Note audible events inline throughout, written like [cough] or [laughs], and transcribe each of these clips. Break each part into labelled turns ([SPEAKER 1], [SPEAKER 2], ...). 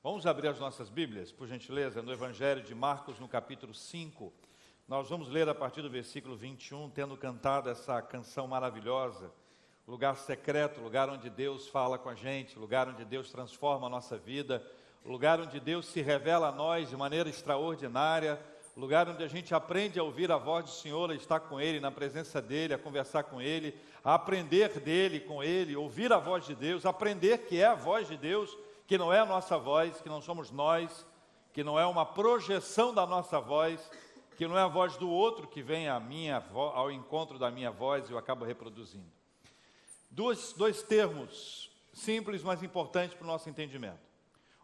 [SPEAKER 1] Vamos abrir as nossas Bíblias, por gentileza, no Evangelho de Marcos, no capítulo 5. Nós vamos ler a partir do versículo 21, tendo cantado essa canção maravilhosa, lugar secreto, lugar onde Deus fala com a gente, lugar onde Deus transforma a nossa vida, lugar onde Deus se revela a nós de maneira extraordinária, lugar onde a gente aprende a ouvir a voz do Senhor, a estar com Ele, na presença dEle, a conversar com Ele, a aprender dEle, com Ele, ouvir a voz de Deus, aprender que é a voz de Deus que não é a nossa voz, que não somos nós, que não é uma projeção da nossa voz, que não é a voz do outro que vem à minha, ao encontro da minha voz e eu acabo reproduzindo. Dois, dois termos simples, mas importantes para o nosso entendimento.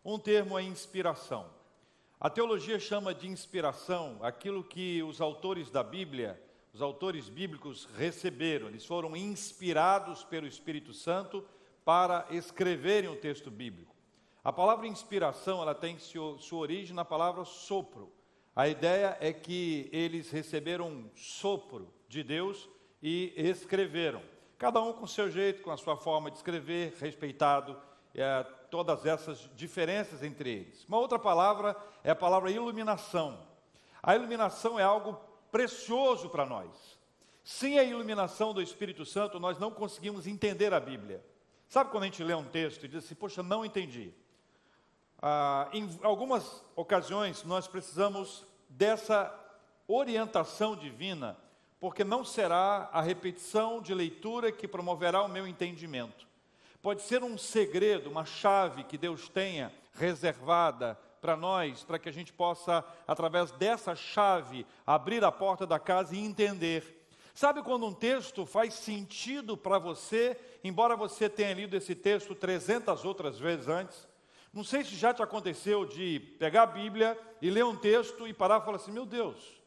[SPEAKER 1] Um termo é inspiração. A teologia chama de inspiração aquilo que os autores da Bíblia, os autores bíblicos receberam, eles foram inspirados pelo Espírito Santo para escreverem o texto bíblico. A palavra inspiração, ela tem sua origem na palavra sopro. A ideia é que eles receberam um sopro de Deus e escreveram. Cada um com seu jeito, com a sua forma de escrever, respeitado é, todas essas diferenças entre eles. Uma outra palavra é a palavra iluminação. A iluminação é algo precioso para nós. Sem a iluminação do Espírito Santo, nós não conseguimos entender a Bíblia. Sabe quando a gente lê um texto e diz assim, poxa, não entendi. Ah, em algumas ocasiões, nós precisamos dessa orientação divina, porque não será a repetição de leitura que promoverá o meu entendimento. Pode ser um segredo, uma chave que Deus tenha reservada para nós, para que a gente possa, através dessa chave, abrir a porta da casa e entender. Sabe quando um texto faz sentido para você, embora você tenha lido esse texto 300 outras vezes antes? Não sei se já te aconteceu de pegar a Bíblia e ler um texto e parar e falar assim: meu Deus,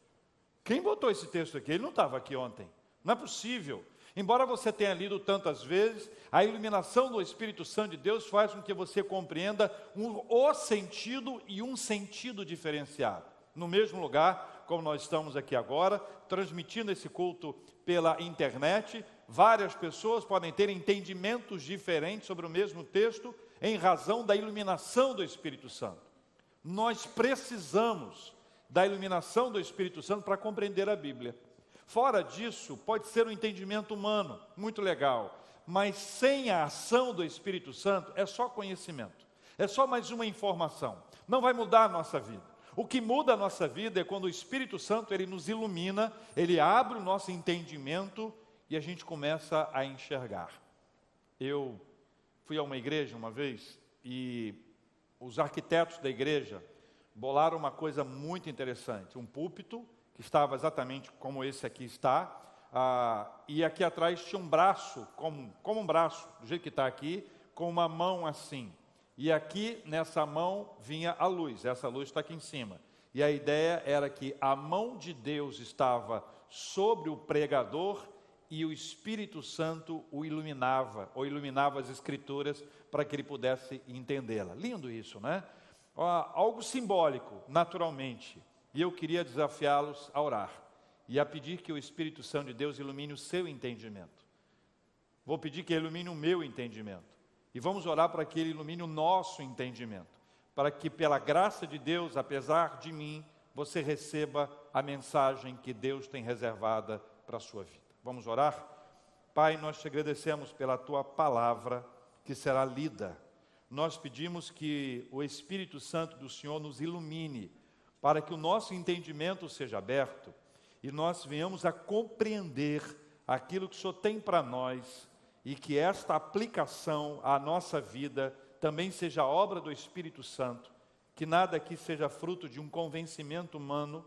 [SPEAKER 1] quem botou esse texto aqui? Ele não estava aqui ontem. Não é possível. Embora você tenha lido tantas vezes, a iluminação do Espírito Santo de Deus faz com que você compreenda um, o sentido e um sentido diferenciado. No mesmo lugar, como nós estamos aqui agora, transmitindo esse culto pela internet, várias pessoas podem ter entendimentos diferentes sobre o mesmo texto em razão da iluminação do Espírito Santo. Nós precisamos da iluminação do Espírito Santo para compreender a Bíblia. Fora disso, pode ser um entendimento humano, muito legal, mas sem a ação do Espírito Santo é só conhecimento, é só mais uma informação, não vai mudar a nossa vida. O que muda a nossa vida é quando o Espírito Santo ele nos ilumina, ele abre o nosso entendimento e a gente começa a enxergar. Eu fui a uma igreja uma vez e os arquitetos da igreja bolaram uma coisa muito interessante: um púlpito que estava exatamente como esse aqui está, ah, e aqui atrás tinha um braço, como, como um braço, do jeito que está aqui, com uma mão assim. E aqui nessa mão vinha a luz, essa luz está aqui em cima. E a ideia era que a mão de Deus estava sobre o pregador e o Espírito Santo o iluminava, ou iluminava as Escrituras para que ele pudesse entendê-la. Lindo isso, né? Algo simbólico, naturalmente. E eu queria desafiá-los a orar e a pedir que o Espírito Santo de Deus ilumine o seu entendimento. Vou pedir que ele ilumine o meu entendimento. E vamos orar para que ele ilumine o nosso entendimento. Para que, pela graça de Deus, apesar de mim, você receba a mensagem que Deus tem reservada para a sua vida. Vamos orar? Pai, nós te agradecemos pela tua palavra que será lida. Nós pedimos que o Espírito Santo do Senhor nos ilumine, para que o nosso entendimento seja aberto e nós venhamos a compreender aquilo que o Senhor tem para nós e que esta aplicação à nossa vida também seja obra do Espírito Santo, que nada aqui seja fruto de um convencimento humano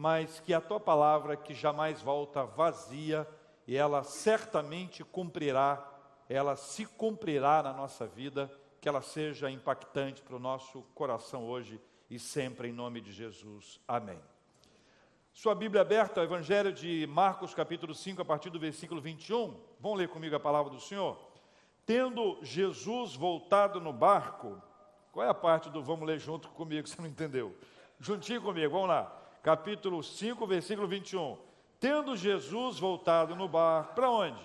[SPEAKER 1] mas que a tua palavra, que jamais volta vazia, e ela certamente cumprirá, ela se cumprirá na nossa vida, que ela seja impactante para o nosso coração hoje e sempre, em nome de Jesus. Amém. Sua Bíblia aberta ao Evangelho de Marcos, capítulo 5, a partir do versículo 21. Vão ler comigo a palavra do Senhor? Tendo Jesus voltado no barco, qual é a parte do vamos ler junto comigo, [laughs] você não entendeu? Juntinho comigo, vamos lá capítulo 5, versículo 21. Tendo Jesus voltado no barco, para onde?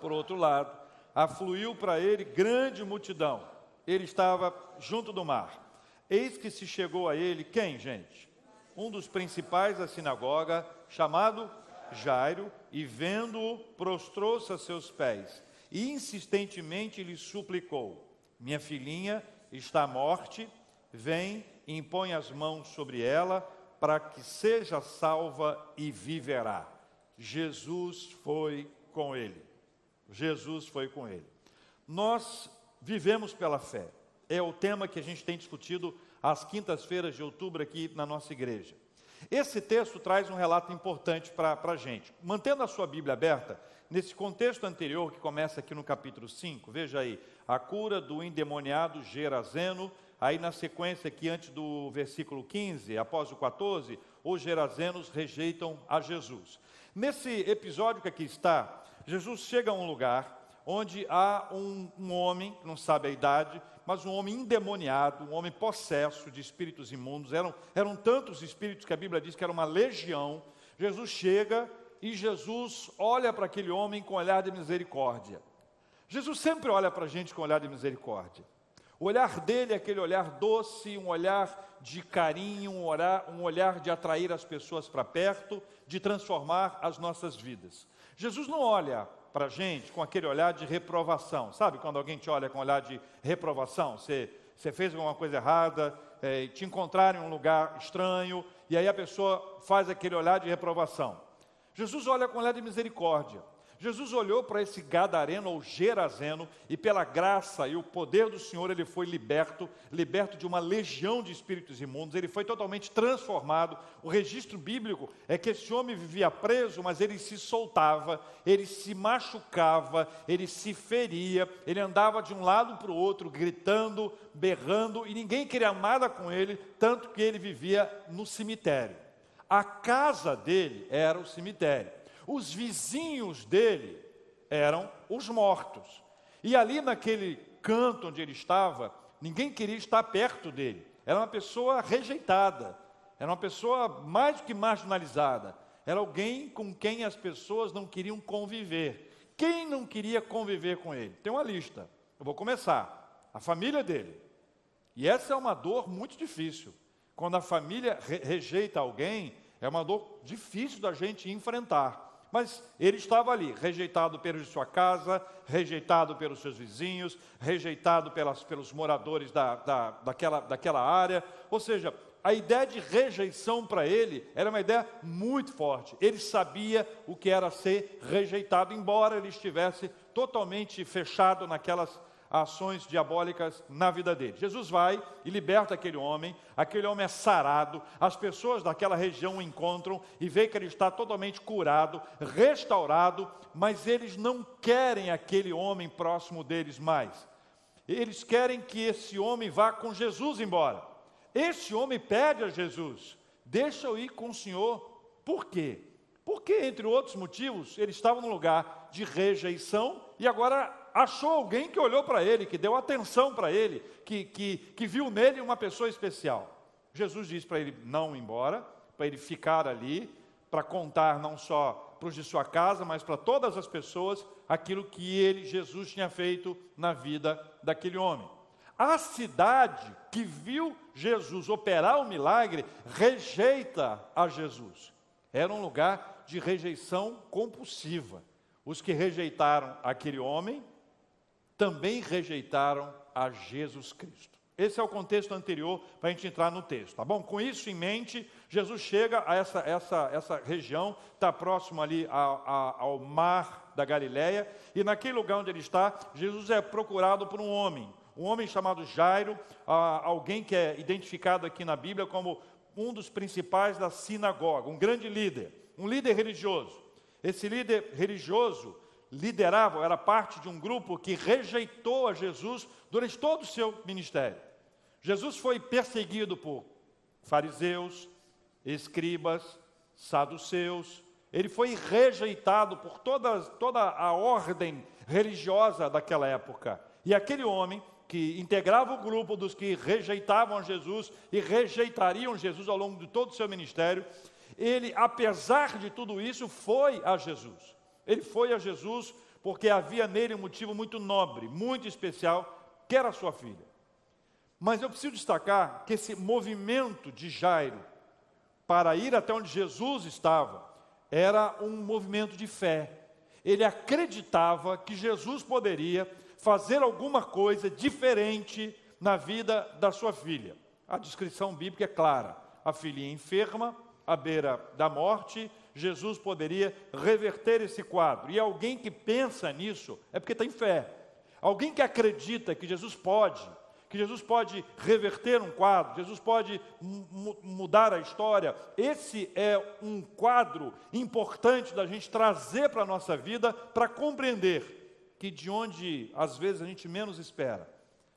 [SPEAKER 1] Por outro lado, afluiu para ele grande multidão. ele estava junto do mar. Eis que se chegou a ele quem, gente? Um dos principais da sinagoga, chamado Jairo, e vendo-o, prostrou-se a seus pés e insistentemente lhe suplicou: Minha filhinha está à morte, vem e impõe as mãos sobre ela para que seja salva e viverá. Jesus foi com ele. Jesus foi com ele. Nós vivemos pela fé. É o tema que a gente tem discutido às quintas-feiras de outubro aqui na nossa igreja. Esse texto traz um relato importante para a gente. Mantendo a sua Bíblia aberta, nesse contexto anterior, que começa aqui no capítulo 5, veja aí, a cura do endemoniado Gerazeno, aí na sequência aqui antes do versículo 15, após o 14, os Gerazenos rejeitam a Jesus. Nesse episódio que aqui está, Jesus chega a um lugar onde há um, um homem, não sabe a idade, mas um homem endemoniado, um homem possesso de espíritos imundos. Eram, eram tantos espíritos que a Bíblia diz que era uma legião. Jesus chega e Jesus olha para aquele homem com olhar de misericórdia. Jesus sempre olha para a gente com olhar de misericórdia. O olhar dele é aquele olhar doce, um olhar de carinho, um olhar, um olhar de atrair as pessoas para perto, de transformar as nossas vidas. Jesus não olha para a gente com aquele olhar de reprovação. Sabe quando alguém te olha com olhar de reprovação? Você, você fez alguma coisa errada, é, te encontraram em um lugar estranho, e aí a pessoa faz aquele olhar de reprovação. Jesus olha com olhar de misericórdia. Jesus olhou para esse gadareno ou gerazeno e pela graça e o poder do Senhor ele foi liberto, liberto de uma legião de espíritos imundos, ele foi totalmente transformado. O registro bíblico é que esse homem vivia preso, mas ele se soltava, ele se machucava, ele se feria, ele andava de um lado para o outro gritando, berrando e ninguém queria nada com ele, tanto que ele vivia no cemitério. A casa dele era o cemitério. Os vizinhos dele eram os mortos. E ali naquele canto onde ele estava, ninguém queria estar perto dele. Era uma pessoa rejeitada, era uma pessoa mais do que marginalizada. Era alguém com quem as pessoas não queriam conviver. Quem não queria conviver com ele? Tem uma lista. Eu vou começar. A família dele. E essa é uma dor muito difícil. Quando a família re rejeita alguém, é uma dor difícil da gente enfrentar. Mas ele estava ali, rejeitado de sua casa, rejeitado pelos seus vizinhos, rejeitado pelas, pelos moradores da, da, daquela, daquela área. Ou seja, a ideia de rejeição para ele era uma ideia muito forte. Ele sabia o que era ser rejeitado, embora ele estivesse totalmente fechado naquelas ações diabólicas na vida dele. Jesus vai e liberta aquele homem, aquele homem é sarado, as pessoas daquela região o encontram e vê que ele está totalmente curado, restaurado, mas eles não querem aquele homem próximo deles mais. Eles querem que esse homem vá com Jesus embora. Esse homem pede a Jesus: Deixa eu ir com o Senhor. Por quê? Porque, entre outros motivos, ele estava num lugar de rejeição e agora achou alguém que olhou para ele, que deu atenção para ele, que, que, que viu nele uma pessoa especial. Jesus disse para ele não ir embora, para ele ficar ali, para contar não só para os de sua casa, mas para todas as pessoas aquilo que ele, Jesus, tinha feito na vida daquele homem. A cidade que viu Jesus operar o milagre rejeita a Jesus. Era um lugar de rejeição compulsiva. Os que rejeitaram aquele homem também rejeitaram a Jesus Cristo. Esse é o contexto anterior para a gente entrar no texto, tá bom? Com isso em mente, Jesus chega a essa, essa, essa região, está próximo ali a, a, ao mar da Galileia, e naquele lugar onde ele está, Jesus é procurado por um homem, um homem chamado Jairo, alguém que é identificado aqui na Bíblia como um dos principais da sinagoga, um grande líder, um líder religioso. Esse líder religioso liderava, era parte de um grupo que rejeitou a Jesus durante todo o seu ministério. Jesus foi perseguido por fariseus, escribas, saduceus, ele foi rejeitado por toda, toda a ordem religiosa daquela época. E aquele homem que integrava o grupo dos que rejeitavam Jesus e rejeitariam Jesus ao longo de todo o seu ministério, ele, apesar de tudo isso, foi a Jesus. Ele foi a Jesus porque havia nele um motivo muito nobre, muito especial, que era sua filha. Mas eu preciso destacar que esse movimento de Jairo para ir até onde Jesus estava era um movimento de fé. Ele acreditava que Jesus poderia fazer alguma coisa diferente na vida da sua filha. A descrição bíblica é clara: a filhinha enferma, à beira da morte, Jesus poderia reverter esse quadro. E alguém que pensa nisso é porque tem fé. Alguém que acredita que Jesus pode que Jesus pode reverter um quadro, Jesus pode mudar a história. Esse é um quadro importante da gente trazer para a nossa vida para compreender que de onde às vezes a gente menos espera,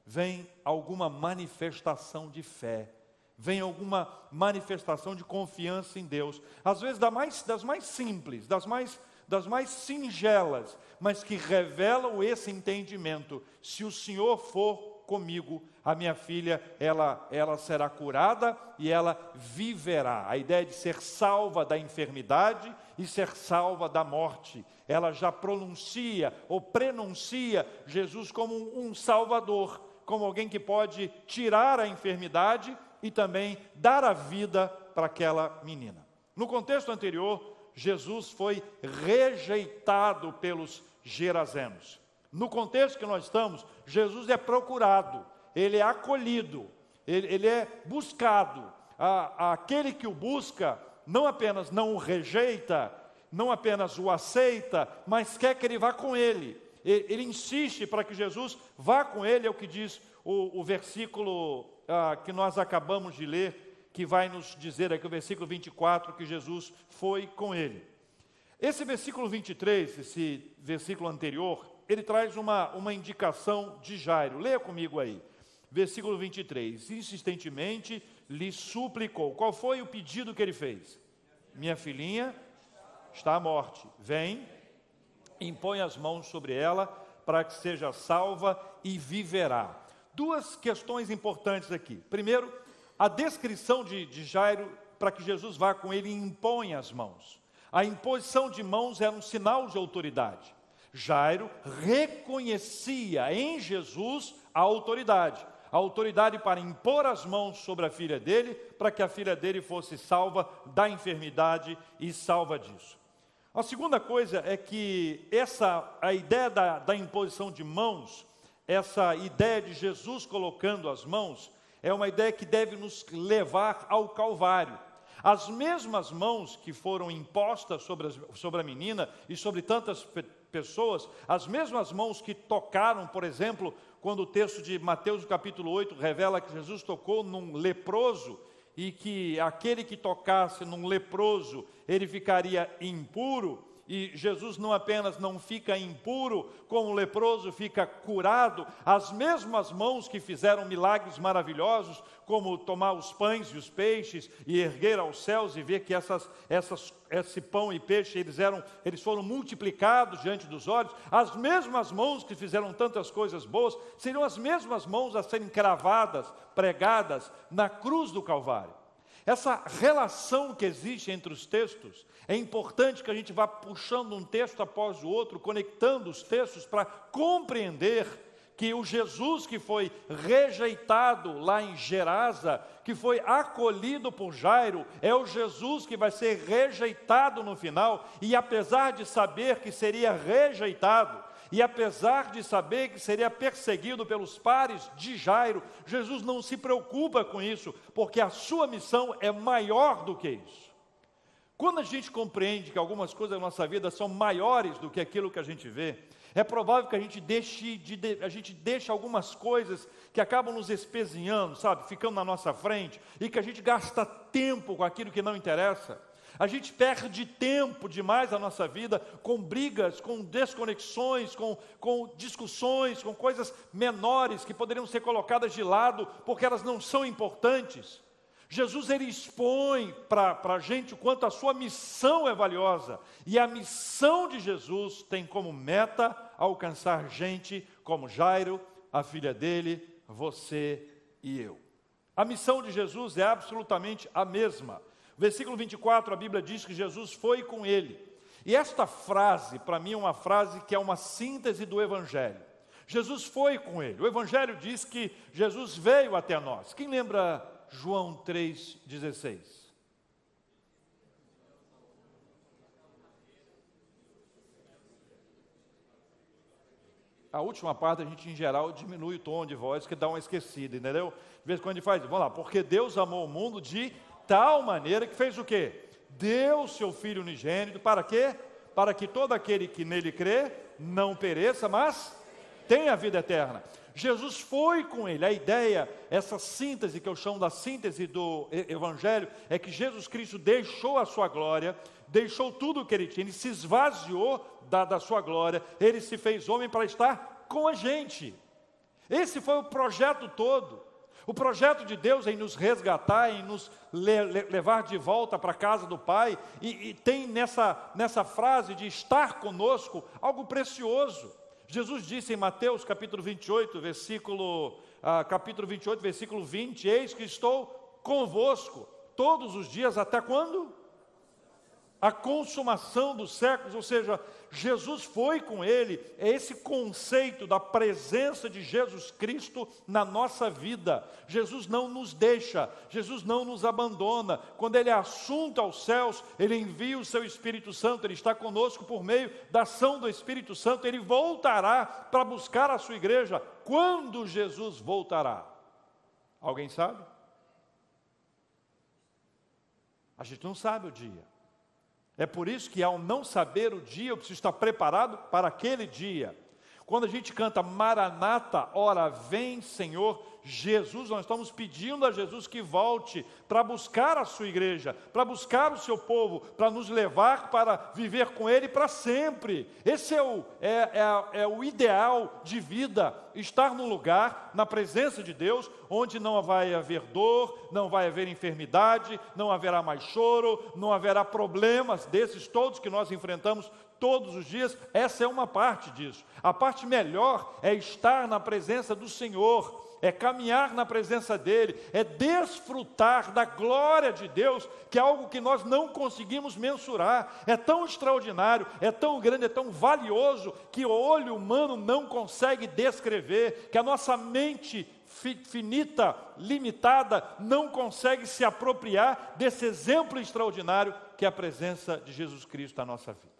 [SPEAKER 1] vem alguma manifestação de fé, vem alguma manifestação de confiança em Deus, às vezes das mais, das mais simples, das mais das mais singelas, mas que revelam esse entendimento. Se o Senhor for comigo, a minha filha, ela, ela será curada e ela viverá. A ideia de ser salva da enfermidade e ser salva da morte. Ela já pronuncia ou prenuncia Jesus como um, um salvador, como alguém que pode tirar a enfermidade e também dar a vida para aquela menina. No contexto anterior, Jesus foi rejeitado pelos gerazenos. No contexto que nós estamos, Jesus é procurado, ele é acolhido, ele, ele é buscado. A, aquele que o busca, não apenas não o rejeita, não apenas o aceita, mas quer que ele vá com ele. Ele, ele insiste para que Jesus vá com ele, é o que diz o, o versículo ah, que nós acabamos de ler, que vai nos dizer aqui, o versículo 24, que Jesus foi com ele. Esse versículo 23, esse versículo anterior, ele traz uma, uma indicação de Jairo. Leia comigo aí. Versículo 23. Insistentemente lhe suplicou. Qual foi o pedido que ele fez? Minha filhinha está à morte. Vem, impõe as mãos sobre ela para que seja salva e viverá. Duas questões importantes aqui. Primeiro, a descrição de, de Jairo para que Jesus vá com ele e impõe as mãos. A imposição de mãos era um sinal de autoridade. Jairo reconhecia em Jesus a autoridade, a autoridade para impor as mãos sobre a filha dele, para que a filha dele fosse salva da enfermidade e salva disso. A segunda coisa é que essa a ideia da, da imposição de mãos, essa ideia de Jesus colocando as mãos, é uma ideia que deve nos levar ao Calvário. As mesmas mãos que foram impostas sobre, as, sobre a menina e sobre tantas pessoas, as mesmas mãos que tocaram, por exemplo, quando o texto de Mateus capítulo 8 revela que Jesus tocou num leproso e que aquele que tocasse num leproso, ele ficaria impuro e Jesus não apenas não fica impuro, como o leproso fica curado, as mesmas mãos que fizeram milagres maravilhosos, como tomar os pães e os peixes e erguer aos céus e ver que essas, essas, esse pão e peixe eles eram, eles foram multiplicados diante dos olhos, as mesmas mãos que fizeram tantas coisas boas, seriam as mesmas mãos a serem cravadas, pregadas na cruz do Calvário. Essa relação que existe entre os textos, é importante que a gente vá puxando um texto após o outro, conectando os textos para compreender que o Jesus que foi rejeitado lá em Gerasa, que foi acolhido por Jairo, é o Jesus que vai ser rejeitado no final, e apesar de saber que seria rejeitado, e apesar de saber que seria perseguido pelos pares de Jairo, Jesus não se preocupa com isso, porque a sua missão é maior do que isso. Quando a gente compreende que algumas coisas da nossa vida são maiores do que aquilo que a gente vê, é provável que a gente deixe, de, a gente deixe algumas coisas que acabam nos espezinhando, sabe, ficando na nossa frente, e que a gente gasta tempo com aquilo que não interessa. A gente perde tempo demais na nossa vida com brigas, com desconexões, com, com discussões, com coisas menores que poderiam ser colocadas de lado porque elas não são importantes. Jesus ele expõe para a gente o quanto a sua missão é valiosa. E a missão de Jesus tem como meta alcançar gente como Jairo, a filha dele, você e eu. A missão de Jesus é absolutamente a mesma. Versículo 24, a Bíblia diz que Jesus foi com ele. E esta frase, para mim, é uma frase que é uma síntese do Evangelho. Jesus foi com ele. O Evangelho diz que Jesus veio até nós. Quem lembra João 3,16? A última parte a gente, em geral, diminui o tom de voz, que dá uma esquecida, entendeu? De vez em quando a gente faz, vamos lá, porque Deus amou o mundo de tal maneira que fez o quê? Deu seu Filho unigênito, para quê? Para que todo aquele que nele crê não pereça, mas tenha a vida eterna. Jesus foi com ele. A ideia, essa síntese que eu chamo da síntese do Evangelho, é que Jesus Cristo deixou a sua glória, deixou tudo o que ele tinha, ele se esvaziou da, da sua glória, ele se fez homem para estar com a gente. Esse foi o projeto todo. O projeto de Deus em nos resgatar, em nos le levar de volta para a casa do Pai, e, e, tem nessa, nessa frase de estar conosco algo precioso. Jesus disse em Mateus capítulo 28, versículo, ah, capítulo 28, versículo 20: Eis que estou convosco todos os dias, até quando? A consumação dos séculos, ou seja, Jesus foi com ele, é esse conceito da presença de Jesus Cristo na nossa vida. Jesus não nos deixa, Jesus não nos abandona. Quando ele é assunto aos céus, ele envia o seu Espírito Santo, ele está conosco por meio da ação do Espírito Santo, ele voltará para buscar a sua igreja. Quando Jesus voltará? Alguém sabe? A gente não sabe o dia. É por isso que, ao não saber o dia, eu preciso estar preparado para aquele dia. Quando a gente canta Maranata, ora vem Senhor Jesus, nós estamos pedindo a Jesus que volte para buscar a sua igreja, para buscar o seu povo, para nos levar para viver com Ele para sempre. Esse é o, é, é, é o ideal de vida, estar num lugar, na presença de Deus, onde não vai haver dor, não vai haver enfermidade, não haverá mais choro, não haverá problemas desses todos que nós enfrentamos todos os dias, essa é uma parte disso. A parte melhor é estar na presença do Senhor, é caminhar na presença dEle, é desfrutar da glória de Deus, que é algo que nós não conseguimos mensurar. É tão extraordinário, é tão grande, é tão valioso, que o olho humano não consegue descrever, que a nossa mente finita, limitada, não consegue se apropriar desse exemplo extraordinário que é a presença de Jesus Cristo na nossa vida.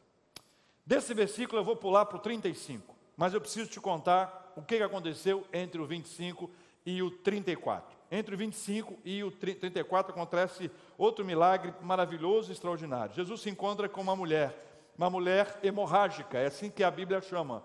[SPEAKER 1] Desse versículo eu vou pular para o 35, mas eu preciso te contar o que aconteceu entre o 25 e o 34. Entre o 25 e o 34 acontece outro milagre maravilhoso e extraordinário. Jesus se encontra com uma mulher, uma mulher hemorrágica, é assim que a Bíblia chama.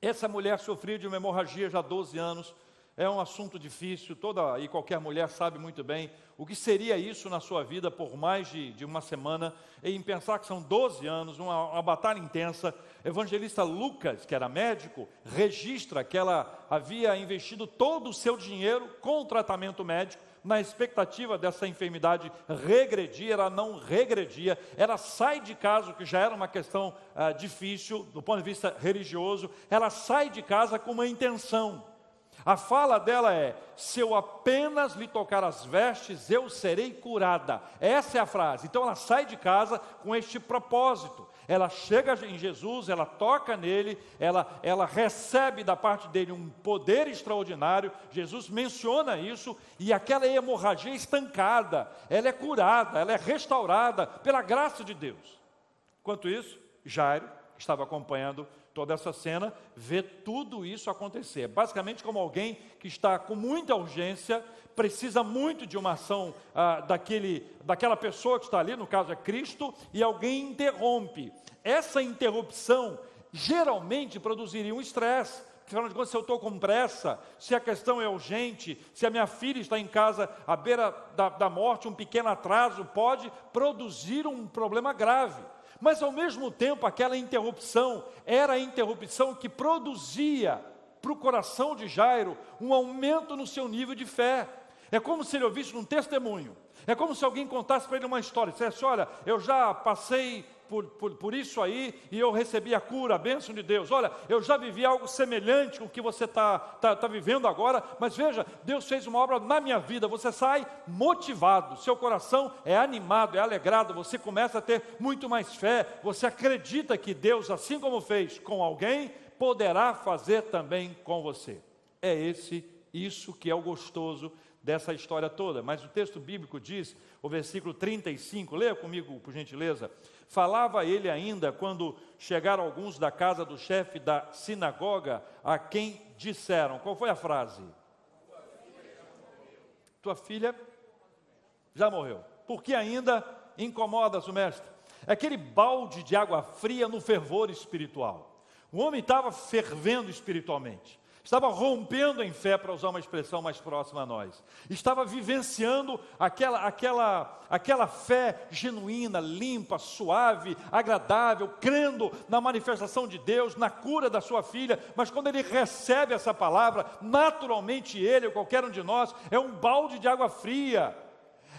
[SPEAKER 1] Essa mulher sofria de uma hemorragia já há 12 anos, é um assunto difícil, toda e qualquer mulher sabe muito bem o que seria isso na sua vida por mais de, de uma semana, e em pensar que são 12 anos, uma, uma batalha intensa. Evangelista Lucas, que era médico, registra que ela havia investido todo o seu dinheiro com o tratamento médico, na expectativa dessa enfermidade regredir, ela não regredia, ela sai de casa, que já era uma questão ah, difícil do ponto de vista religioso, ela sai de casa com uma intenção, a fala dela é: se eu apenas lhe tocar as vestes, eu serei curada. Essa é a frase. Então ela sai de casa com este propósito. Ela chega em Jesus, ela toca nele, ela, ela recebe da parte dele um poder extraordinário. Jesus menciona isso e aquela hemorragia estancada, ela é curada, ela é restaurada pela graça de Deus. Enquanto isso, Jairo estava acompanhando toda essa cena, vê tudo isso acontecer. Basicamente, como alguém que está com muita urgência, precisa muito de uma ação ah, daquele, daquela pessoa que está ali, no caso é Cristo, e alguém interrompe. Essa interrupção geralmente produziria um estresse. Afinal de contas, se eu estou com pressa, se a questão é urgente, se a minha filha está em casa à beira da, da morte, um pequeno atraso pode produzir um problema grave. Mas ao mesmo tempo, aquela interrupção era a interrupção que produzia para o coração de Jairo um aumento no seu nível de fé. É como se ele ouvisse um testemunho. É como se alguém contasse para ele uma história. Dissesse: Olha, eu já passei por, por, por, isso aí e eu recebi a cura, a bênção de Deus. Olha, eu já vivi algo semelhante com o que você está tá, tá vivendo agora, mas veja, Deus fez uma obra na minha vida. Você sai motivado, seu coração é animado, é alegrado, você começa a ter muito mais fé, você acredita que Deus, assim como fez com alguém, poderá fazer também com você. É esse, isso que é o gostoso dessa história toda. Mas o texto bíblico diz, o versículo 35, leia comigo, por gentileza. Falava ele ainda quando chegaram alguns da casa do chefe da sinagoga, a quem disseram: qual foi a frase? Tua filha já morreu. Por que ainda incomodas o mestre? É aquele balde de água fria no fervor espiritual. O homem estava fervendo espiritualmente estava rompendo em fé, para usar uma expressão mais próxima a nós, estava vivenciando aquela, aquela, aquela fé genuína, limpa, suave, agradável, crendo na manifestação de Deus, na cura da sua filha, mas quando ele recebe essa palavra, naturalmente ele, ou qualquer um de nós, é um balde de água fria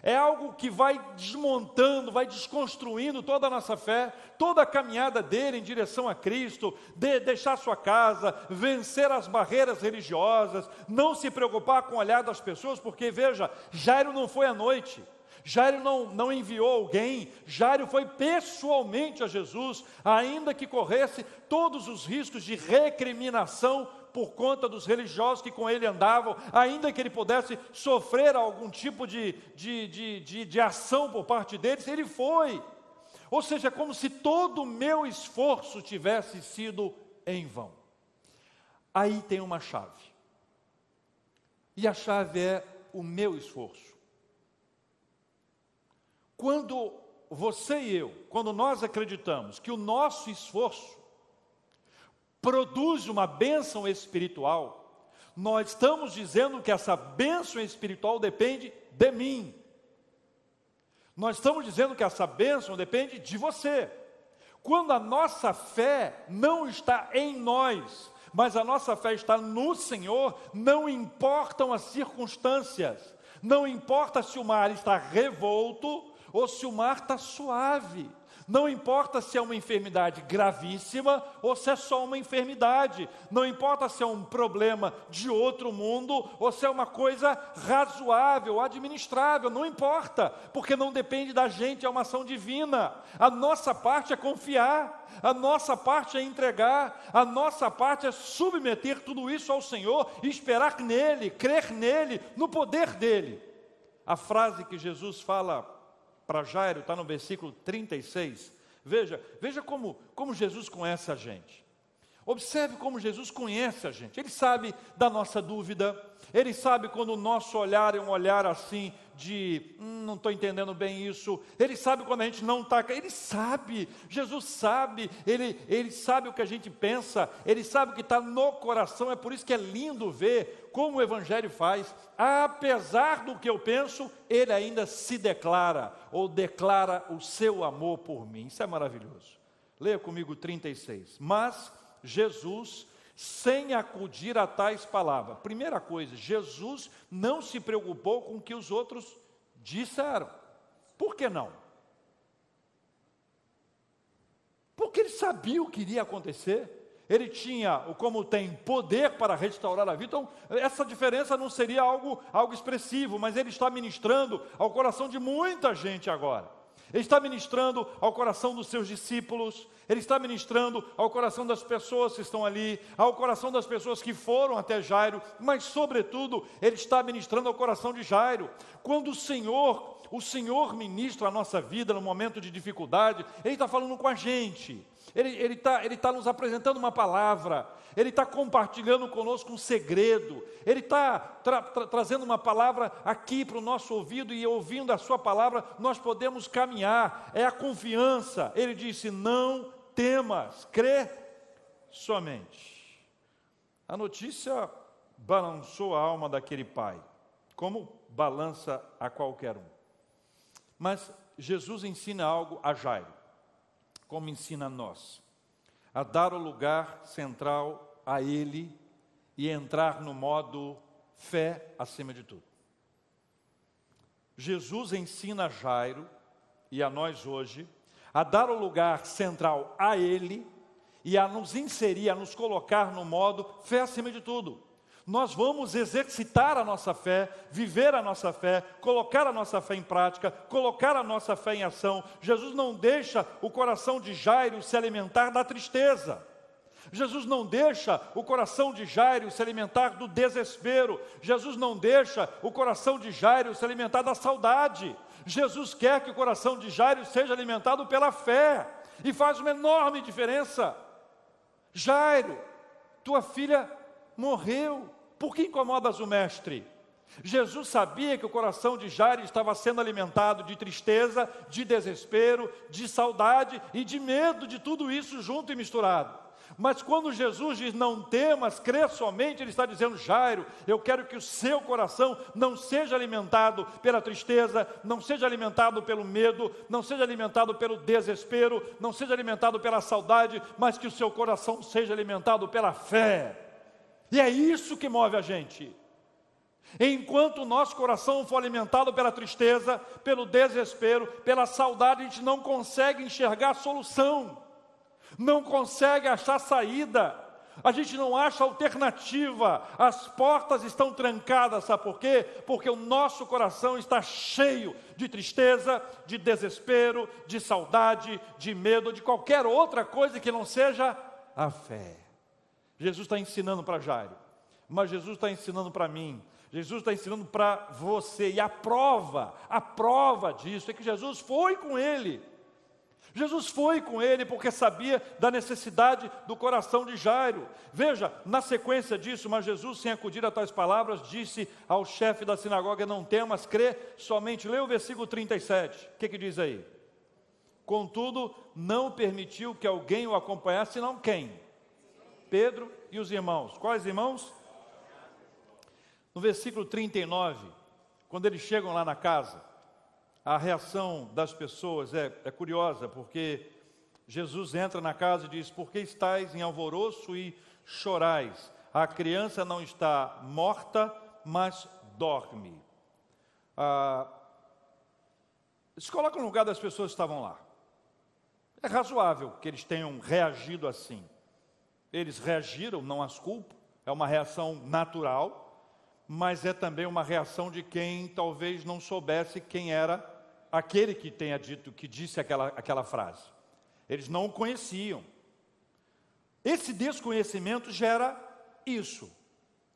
[SPEAKER 1] é algo que vai desmontando, vai desconstruindo toda a nossa fé, toda a caminhada dele em direção a Cristo, de deixar sua casa, vencer as barreiras religiosas, não se preocupar com o olhar das pessoas, porque veja, Jairo não foi à noite. Jairo não, não enviou alguém, Jairo foi pessoalmente a Jesus, ainda que corresse todos os riscos de recriminação por conta dos religiosos que com ele andavam, ainda que ele pudesse sofrer algum tipo de, de, de, de, de ação por parte deles, ele foi. Ou seja, é como se todo o meu esforço tivesse sido em vão. Aí tem uma chave. E a chave é o meu esforço. Quando você e eu, quando nós acreditamos que o nosso esforço produz uma bênção espiritual, nós estamos dizendo que essa bênção espiritual depende de mim. Nós estamos dizendo que essa bênção depende de você. Quando a nossa fé não está em nós, mas a nossa fé está no Senhor, não importam as circunstâncias, não importa se o mar está revolto ou se o mar está suave. Não importa se é uma enfermidade gravíssima ou se é só uma enfermidade. Não importa se é um problema de outro mundo ou se é uma coisa razoável, administrável. Não importa, porque não depende da gente, é uma ação divina. A nossa parte é confiar, a nossa parte é entregar, a nossa parte é submeter tudo isso ao Senhor e esperar nele, crer nele, no poder dele. A frase que Jesus fala para Jairo, está no versículo 36. Veja, veja como, como Jesus conhece a gente. Observe como Jesus conhece a gente. Ele sabe da nossa dúvida, ele sabe quando o nosso olhar é um olhar assim de hum, não estou entendendo bem isso. Ele sabe quando a gente não está. Ele sabe, Jesus sabe, ele, ele sabe o que a gente pensa, ele sabe o que está no coração. É por isso que é lindo ver como o Evangelho faz. Apesar do que eu penso, ele ainda se declara, ou declara o seu amor por mim. Isso é maravilhoso. Leia comigo 36. Mas Jesus sem acudir a tais palavras. Primeira coisa, Jesus não se preocupou com o que os outros disseram. Por que não? Porque ele sabia o que iria acontecer. Ele tinha, como tem, poder para restaurar a vida. Então, essa diferença não seria algo, algo expressivo, mas ele está ministrando ao coração de muita gente agora. Ele está ministrando ao coração dos seus discípulos, ele está ministrando ao coração das pessoas que estão ali, ao coração das pessoas que foram até Jairo, mas, sobretudo, ele está ministrando ao coração de Jairo. Quando o Senhor, o Senhor ministra a nossa vida no momento de dificuldade, ele está falando com a gente. Ele está ele tá nos apresentando uma palavra, Ele está compartilhando conosco um segredo, Ele está tra tra trazendo uma palavra aqui para o nosso ouvido e ouvindo a Sua palavra nós podemos caminhar, é a confiança. Ele disse: Não temas, crê somente. A notícia balançou a alma daquele pai, como balança a qualquer um. Mas Jesus ensina algo a Jairo como ensina a nós, a dar o lugar central a Ele e entrar no modo fé acima de tudo. Jesus ensina a Jairo e a nós hoje a dar o lugar central a Ele e a nos inserir, a nos colocar no modo fé acima de tudo nós vamos exercitar a nossa fé, viver a nossa fé, colocar a nossa fé em prática, colocar a nossa fé em ação. Jesus não deixa o coração de Jairo se alimentar da tristeza. Jesus não deixa o coração de Jairo se alimentar do desespero. Jesus não deixa o coração de Jairo se alimentar da saudade. Jesus quer que o coração de Jairo seja alimentado pela fé. E faz uma enorme diferença. Jairo, tua filha morreu. Por que incomodas o mestre? Jesus sabia que o coração de Jairo estava sendo alimentado de tristeza, de desespero, de saudade e de medo de tudo isso junto e misturado. Mas quando Jesus diz não temas, crê somente, ele está dizendo, Jairo, eu quero que o seu coração não seja alimentado pela tristeza, não seja alimentado pelo medo, não seja alimentado pelo desespero, não seja alimentado pela saudade, mas que o seu coração seja alimentado pela fé. E é isso que move a gente. Enquanto o nosso coração for alimentado pela tristeza, pelo desespero, pela saudade, a gente não consegue enxergar a solução não consegue achar saída, a gente não acha alternativa, as portas estão trancadas, sabe por quê? Porque o nosso coração está cheio de tristeza, de desespero, de saudade, de medo, de qualquer outra coisa que não seja a fé. Jesus está ensinando para Jairo, mas Jesus está ensinando para mim, Jesus está ensinando para você, e a prova, a prova disso é que Jesus foi com ele. Jesus foi com ele porque sabia da necessidade do coração de Jairo. Veja, na sequência disso, mas Jesus, sem acudir a tais palavras, disse ao chefe da sinagoga: Não temas, crê somente. Leia o versículo 37. O que, que diz aí? Contudo, não permitiu que alguém o acompanhasse, senão quem? Pedro e os irmãos. Quais irmãos? No versículo 39, quando eles chegam lá na casa, a reação das pessoas é, é curiosa, porque Jesus entra na casa e diz: Por que estáis em alvoroço e chorais? A criança não está morta, mas dorme. Ah, se coloca no lugar das pessoas que estavam lá. É razoável que eles tenham reagido assim. Eles reagiram, não as culpo, é uma reação natural, mas é também uma reação de quem talvez não soubesse quem era aquele que tenha dito, que disse aquela, aquela frase. Eles não o conheciam. Esse desconhecimento gera isso: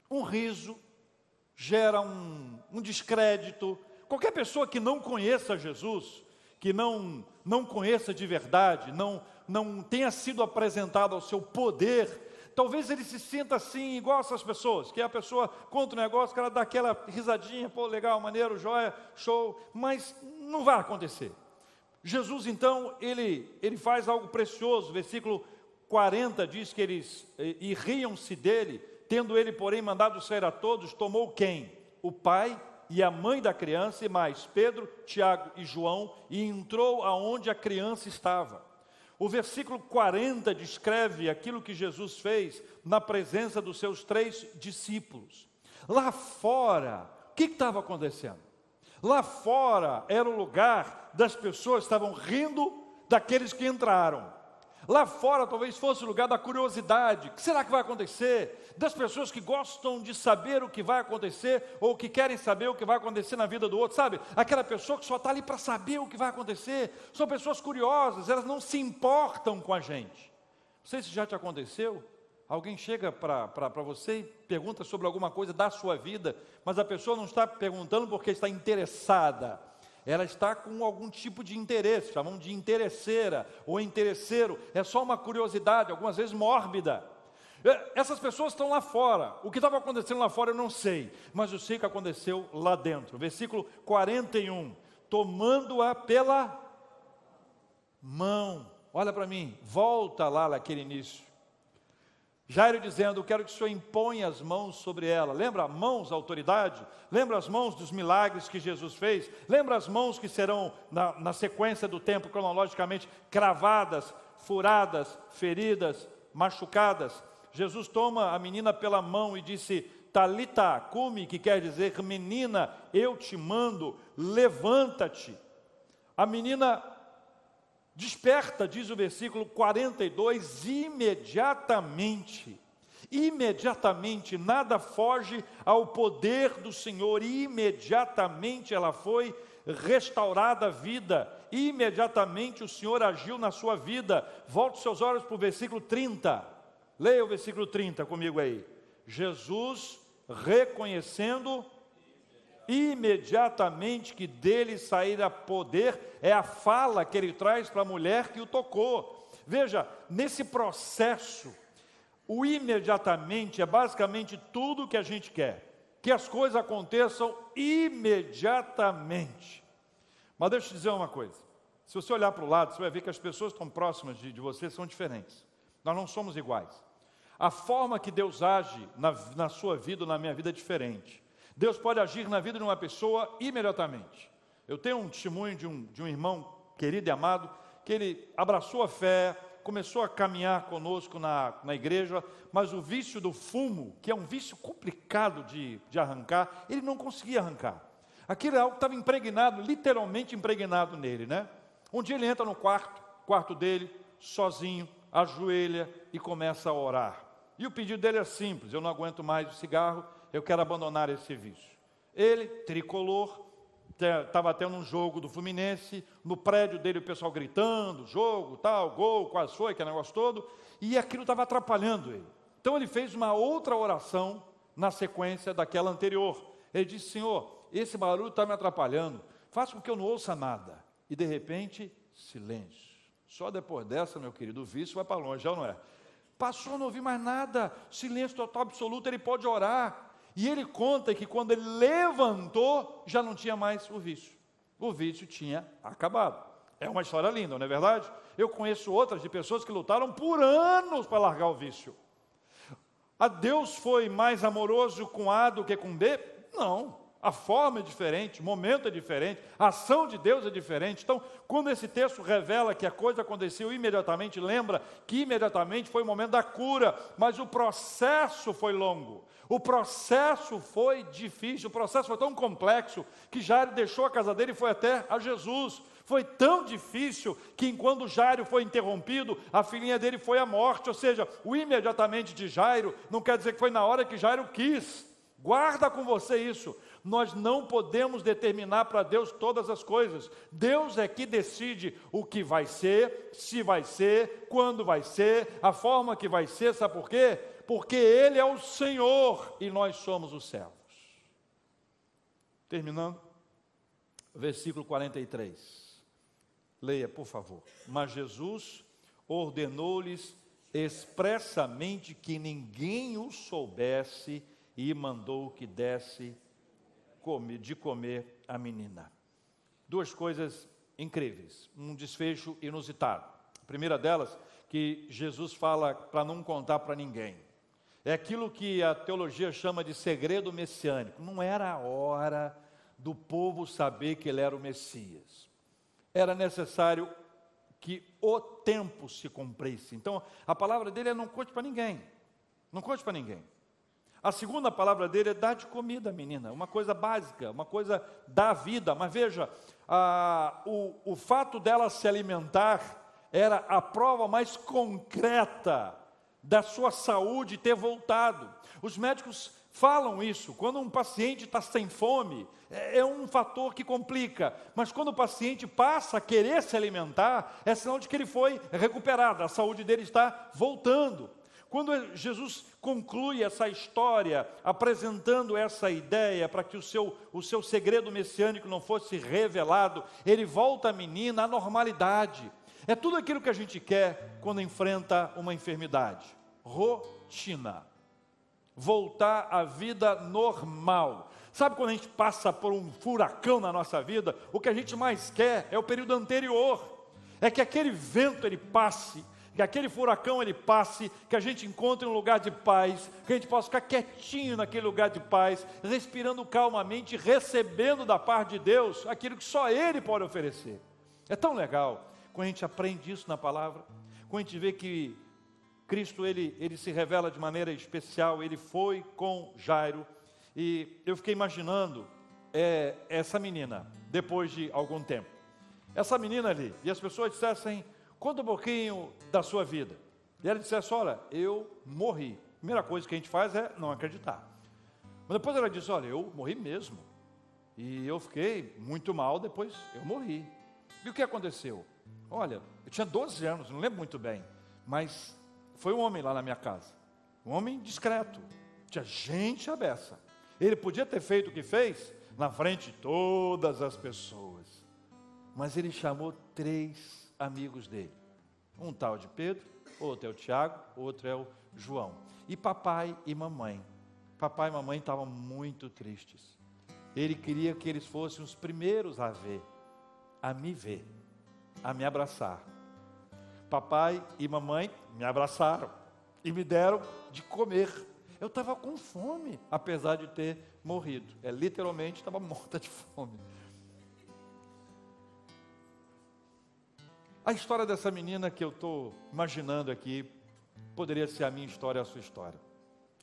[SPEAKER 1] um riso, gera um, um descrédito. Qualquer pessoa que não conheça Jesus, que não, não conheça de verdade, não, não tenha sido apresentado ao seu poder, talvez ele se sinta assim, igual essas pessoas, que a pessoa conta um negócio, que ela dá aquela risadinha, pô, legal, maneiro, joia, show, mas não vai acontecer. Jesus, então, ele, ele faz algo precioso, versículo 40 diz que eles e, e riam-se dele, tendo ele, porém, mandado sair a todos, tomou quem? O pai e a mãe da criança, e mais Pedro, Tiago e João, e entrou aonde a criança estava. O versículo 40 descreve aquilo que Jesus fez na presença dos seus três discípulos. Lá fora, o que estava acontecendo? Lá fora era o lugar das pessoas que estavam rindo daqueles que entraram. Lá fora talvez fosse o lugar da curiosidade. O que será que vai acontecer? Das pessoas que gostam de saber o que vai acontecer ou que querem saber o que vai acontecer na vida do outro, sabe? Aquela pessoa que só está ali para saber o que vai acontecer. São pessoas curiosas, elas não se importam com a gente. Não sei se já te aconteceu. Alguém chega para você e pergunta sobre alguma coisa da sua vida, mas a pessoa não está perguntando porque está interessada ela está com algum tipo de interesse, chamamos de interesseira ou interesseiro, é só uma curiosidade, algumas vezes mórbida. É, essas pessoas estão lá fora, o que estava acontecendo lá fora eu não sei, mas eu sei que aconteceu lá dentro. Versículo 41, tomando-a pela mão, olha para mim, volta lá naquele início. Jairo dizendo: Quero que o Senhor imponha as mãos sobre ela. Lembra mãos, autoridade? Lembra as mãos dos milagres que Jesus fez? Lembra as mãos que serão, na, na sequência do tempo, cronologicamente, cravadas, furadas, feridas, machucadas? Jesus toma a menina pela mão e disse: Talita, cume, que quer dizer, menina, eu te mando, levanta-te. A menina Desperta, diz o versículo 42, imediatamente. Imediatamente, nada foge ao poder do Senhor, imediatamente ela foi restaurada a vida, imediatamente o Senhor agiu na sua vida. Volte seus olhos para o versículo 30. Leia o versículo 30 comigo aí. Jesus reconhecendo imediatamente que dele saíra poder, é a fala que ele traz para a mulher que o tocou. Veja, nesse processo, o imediatamente é basicamente tudo que a gente quer, que as coisas aconteçam imediatamente. Mas deixa eu te dizer uma coisa: se você olhar para o lado, você vai ver que as pessoas que estão próximas de, de você são diferentes, nós não somos iguais. A forma que Deus age na, na sua vida, na minha vida, é diferente. Deus pode agir na vida de uma pessoa imediatamente. Eu tenho um testemunho de um, de um irmão querido e amado, que ele abraçou a fé, começou a caminhar conosco na, na igreja, mas o vício do fumo, que é um vício complicado de, de arrancar, ele não conseguia arrancar. Aquilo é algo que estava impregnado, literalmente impregnado nele, né? Um dia ele entra no quarto, quarto dele, sozinho, ajoelha e começa a orar. E o pedido dele é simples: eu não aguento mais o cigarro, eu quero abandonar esse vício. Ele, tricolor, estava até num jogo do Fluminense, no prédio dele o pessoal gritando, jogo, tal, gol, quase foi, que negócio todo, e aquilo estava atrapalhando ele. Então ele fez uma outra oração na sequência daquela anterior. Ele disse: Senhor, esse barulho está me atrapalhando, faça com que eu não ouça nada. E de repente, silêncio. Só depois dessa, meu querido, o vício vai para longe, já não é? Passou, não ouvi mais nada, silêncio total absoluto, ele pode orar. E ele conta que quando ele levantou, já não tinha mais o vício. O vício tinha acabado. É uma história linda, não é verdade? Eu conheço outras de pessoas que lutaram por anos para largar o vício. A Deus foi mais amoroso com A do que com B? Não. A forma é diferente, o momento é diferente, a ação de Deus é diferente. Então, quando esse texto revela que a coisa aconteceu imediatamente, lembra que imediatamente foi o momento da cura, mas o processo foi longo. O processo foi difícil, o processo foi tão complexo que Jairo deixou a casa dele e foi até a Jesus. Foi tão difícil que, enquanto Jairo foi interrompido, a filhinha dele foi à morte. Ou seja, o imediatamente de Jairo não quer dizer que foi na hora que Jairo quis. Guarda com você isso. Nós não podemos determinar para Deus todas as coisas. Deus é que decide o que vai ser, se vai ser, quando vai ser, a forma que vai ser. Sabe por quê? porque Ele é o Senhor e nós somos os servos. Terminando, versículo 43. Leia, por favor. Mas Jesus ordenou-lhes expressamente que ninguém o soubesse e mandou que desse de comer a menina. Duas coisas incríveis, um desfecho inusitado. A primeira delas, que Jesus fala para não contar para ninguém. É aquilo que a teologia chama de segredo messiânico. Não era a hora do povo saber que ele era o Messias. Era necessário que o tempo se cumprisse. Então, a palavra dele é não conte para ninguém. Não conte para ninguém. A segunda palavra dele é dar de comida, menina. Uma coisa básica, uma coisa da vida. Mas veja, a, o, o fato dela se alimentar era a prova mais concreta da sua saúde ter voltado. Os médicos falam isso. Quando um paciente está sem fome, é, é um fator que complica. Mas quando o paciente passa a querer se alimentar, é sinal de que ele foi recuperado, a saúde dele está voltando. Quando Jesus conclui essa história, apresentando essa ideia para que o seu, o seu segredo messiânico não fosse revelado, ele volta a menina à normalidade. É tudo aquilo que a gente quer quando enfrenta uma enfermidade. Rotina. Voltar à vida normal. Sabe quando a gente passa por um furacão na nossa vida? O que a gente mais quer é o período anterior. É que aquele vento ele passe, que aquele furacão ele passe, que a gente encontre um lugar de paz, que a gente possa ficar quietinho naquele lugar de paz, respirando calmamente, recebendo da parte de Deus aquilo que só Ele pode oferecer. É tão legal quando a gente aprende isso na palavra, quando a gente vê que Cristo ele, ele se revela de maneira especial, ele foi com Jairo, e eu fiquei imaginando é, essa menina, depois de algum tempo. Essa menina ali, e as pessoas dissessem, conta um pouquinho da sua vida. E ela dissesse, olha, eu morri. Primeira coisa que a gente faz é não acreditar. Mas depois ela disse, olha, eu morri mesmo. E eu fiquei muito mal, depois eu morri. E o que aconteceu? Olha, eu tinha 12 anos, não lembro muito bem, mas foi um homem lá na minha casa. Um homem discreto. Tinha gente abessa. Ele podia ter feito o que fez na frente de todas as pessoas. Mas ele chamou três amigos dele. Um tal de Pedro, outro é o Tiago, outro é o João. E papai e mamãe. Papai e mamãe estavam muito tristes. Ele queria que eles fossem os primeiros a ver, a me ver, a me abraçar. Papai e mamãe me abraçaram e me deram de comer. Eu estava com fome, apesar de ter morrido. É literalmente estava [laughs] morta de fome. A história dessa menina que eu estou imaginando aqui poderia ser a minha história, a sua história.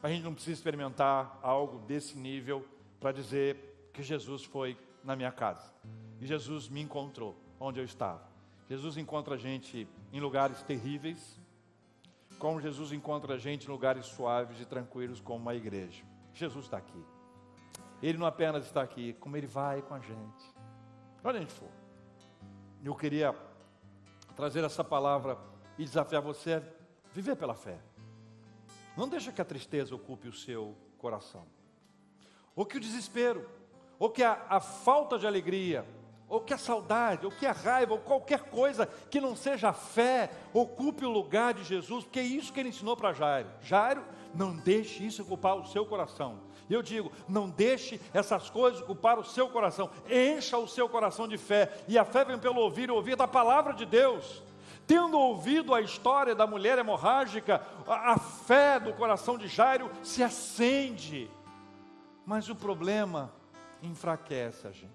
[SPEAKER 1] A gente não precisa experimentar algo desse nível para dizer que Jesus foi na minha casa. E Jesus me encontrou onde eu estava. Jesus encontra a gente em lugares terríveis, como Jesus encontra a gente em lugares suaves e tranquilos, como uma igreja. Jesus está aqui. Ele não apenas está aqui, como ele vai com a gente. Onde a gente for. Eu queria trazer essa palavra e desafiar você a viver pela fé. Não deixa que a tristeza ocupe o seu coração. Ou que o desespero, ou que a, a falta de alegria, ou que a saudade, ou que a raiva, ou qualquer coisa que não seja a fé, ocupe o lugar de Jesus, porque é isso que ele ensinou para Jairo. Jairo, não deixe isso ocupar o seu coração. E eu digo, não deixe essas coisas ocupar o seu coração, encha o seu coração de fé, e a fé vem pelo ouvir e ouvir da palavra de Deus. Tendo ouvido a história da mulher hemorrágica, a, a fé do coração de Jairo se acende. Mas o problema enfraquece a gente.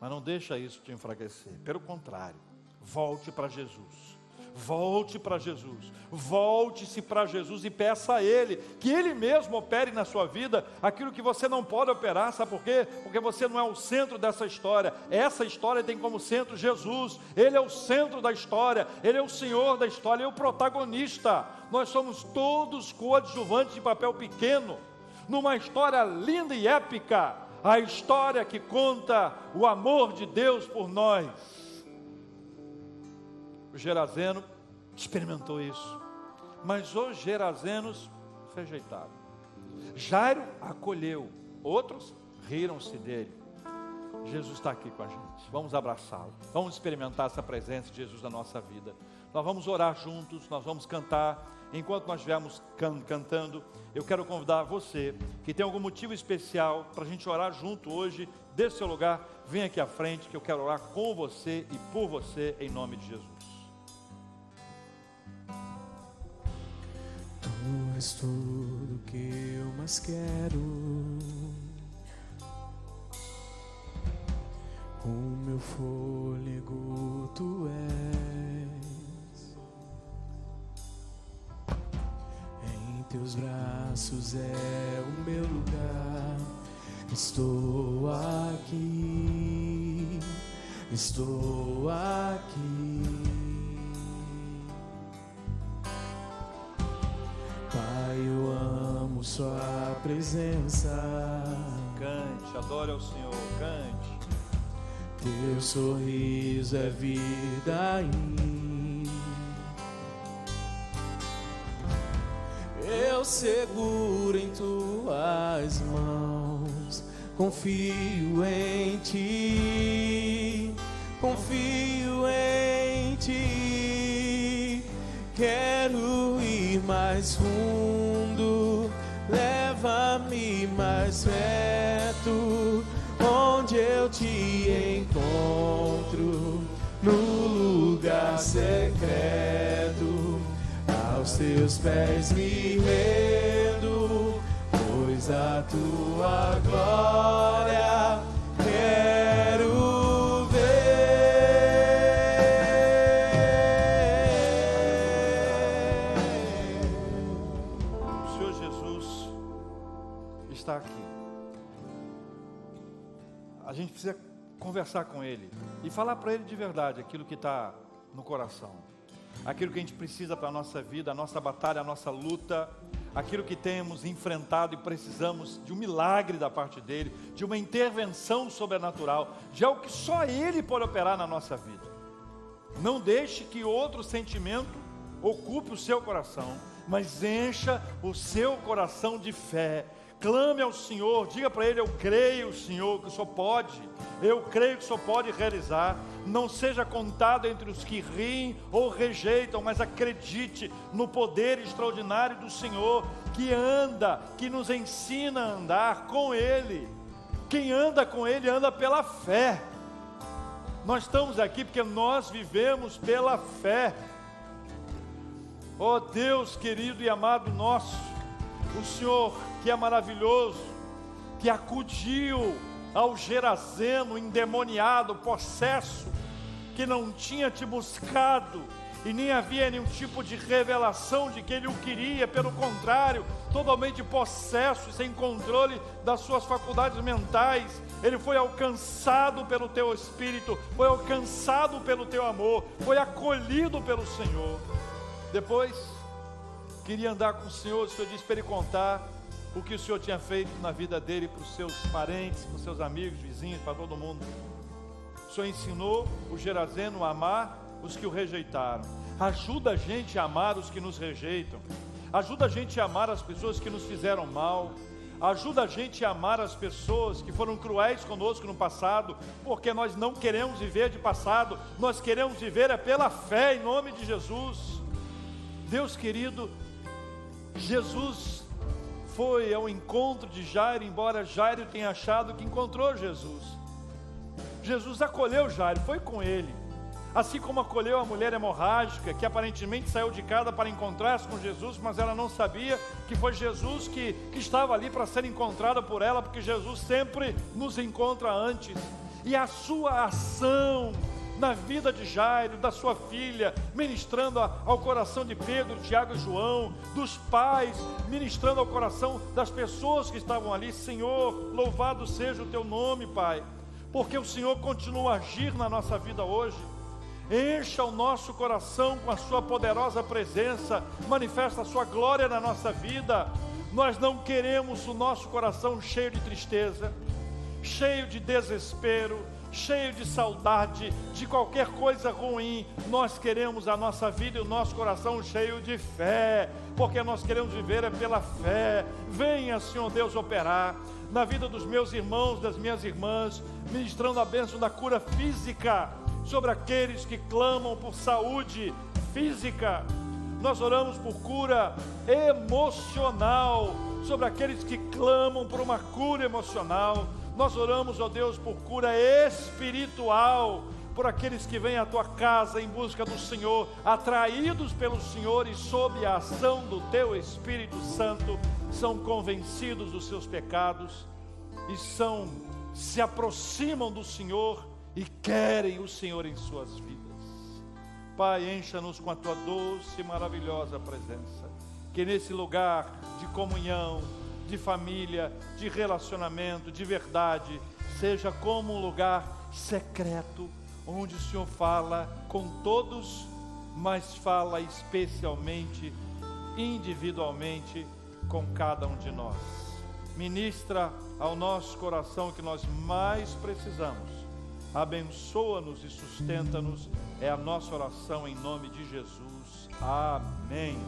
[SPEAKER 1] Mas não deixa isso te enfraquecer. Pelo contrário, volte para Jesus. Volte para Jesus, volte-se para Jesus e peça a Ele que Ele mesmo opere na sua vida aquilo que você não pode operar, sabe por quê? Porque você não é o centro dessa história, essa história tem como centro Jesus, Ele é o centro da história, Ele é o Senhor da história, Ele é o protagonista. Nós somos todos coadjuvantes de papel pequeno, numa história linda e épica, a história que conta o amor de Deus por nós o Gerazeno experimentou isso. Mas os Gerazenos rejeitaram. Jairo acolheu, outros riram-se dele. Jesus está aqui com a gente. Vamos abraçá-lo. Vamos experimentar essa presença de Jesus na nossa vida. Nós vamos orar juntos, nós vamos cantar. Enquanto nós estivermos can cantando, eu quero convidar você que tem algum motivo especial para a gente orar junto hoje, desse seu lugar, vem aqui à frente que eu quero orar com você e por você em nome de Jesus.
[SPEAKER 2] És tudo que eu mais quero. O meu fôlego tu és. Em teus braços é o meu lugar. Estou aqui. Estou aqui. Presença.
[SPEAKER 1] Cante, adore ao Senhor, cante.
[SPEAKER 2] Teu sorriso é vida em mim. Eu seguro em tuas mãos, confio em ti, confio em ti. Quero ir mais fundo, mais perto, onde eu te encontro, no lugar secreto, aos teus pés me rendo, pois a tua glória
[SPEAKER 1] conversar com Ele e falar para Ele de verdade aquilo que está no coração, aquilo que a gente precisa para a nossa vida, a nossa batalha, a nossa luta, aquilo que temos enfrentado e precisamos de um milagre da parte dEle, de uma intervenção sobrenatural, de algo que só Ele pode operar na nossa vida. Não deixe que outro sentimento ocupe o seu coração, mas encha o seu coração de fé. Clame ao Senhor, diga para Ele: Eu creio, Senhor, que o Senhor pode, eu creio que o Senhor pode realizar. Não seja contado entre os que riem ou rejeitam, mas acredite no poder extraordinário do Senhor, que anda, que nos ensina a andar com Ele. Quem anda com Ele anda pela fé. Nós estamos aqui porque nós vivemos pela fé. Oh Deus querido e amado nosso, o Senhor que é maravilhoso, que acudiu ao Gerazeno endemoniado, possesso, que não tinha te buscado e nem havia nenhum tipo de revelação de que ele o queria, pelo contrário, totalmente possesso, sem controle das suas faculdades mentais, ele foi alcançado pelo teu espírito, foi alcançado pelo teu amor, foi acolhido pelo Senhor. Depois, queria andar com o Senhor, o Senhor disse para ele contar o que o Senhor tinha feito na vida dele para os seus parentes, para os seus amigos, vizinhos, para todo mundo. O Senhor ensinou o Gerazeno a amar os que o rejeitaram. Ajuda a gente a amar os que nos rejeitam. Ajuda a gente a amar as pessoas que nos fizeram mal. Ajuda a gente a amar as pessoas que foram cruéis conosco no passado, porque nós não queremos viver de passado, nós queremos viver é pela fé em nome de Jesus. Deus querido, Jesus foi ao encontro de Jairo, embora Jairo tenha achado que encontrou Jesus. Jesus acolheu Jairo, foi com ele. Assim como acolheu a mulher hemorrágica, que aparentemente saiu de casa para encontrar-se com Jesus, mas ela não sabia que foi Jesus que, que estava ali para ser encontrada por ela, porque Jesus sempre nos encontra antes. E a sua ação na vida de Jairo, da sua filha, ministrando ao coração de Pedro, Tiago e João, dos pais, ministrando ao coração das pessoas que estavam ali. Senhor, louvado seja o teu nome, Pai, porque o Senhor continua a agir na nossa vida hoje. Encha o nosso coração com a Sua poderosa presença, manifesta a Sua glória na nossa vida. Nós não queremos o nosso coração cheio de tristeza, cheio de desespero, cheio de saudade, de qualquer coisa ruim. Nós queremos a nossa vida e o nosso coração cheio de fé, porque nós queremos viver é pela fé. Venha, Senhor Deus, operar na vida dos meus irmãos, das minhas irmãs, ministrando a bênção da cura física sobre aqueles que clamam por saúde física. Nós oramos por cura emocional sobre aqueles que clamam por uma cura emocional nós oramos, ó Deus, por cura espiritual, por aqueles que vêm à tua casa em busca do Senhor, atraídos pelo Senhor e sob a ação do teu Espírito Santo, são convencidos dos seus pecados e são se aproximam do Senhor e querem o Senhor em suas vidas. Pai, encha-nos com a tua doce e maravilhosa presença. Que nesse lugar de comunhão, de família, de relacionamento, de verdade, seja como um lugar secreto, onde o Senhor fala com todos, mas fala especialmente, individualmente com cada um de nós. Ministra ao nosso coração que nós mais precisamos. Abençoa-nos e sustenta-nos. É a nossa oração em nome de Jesus. Amém.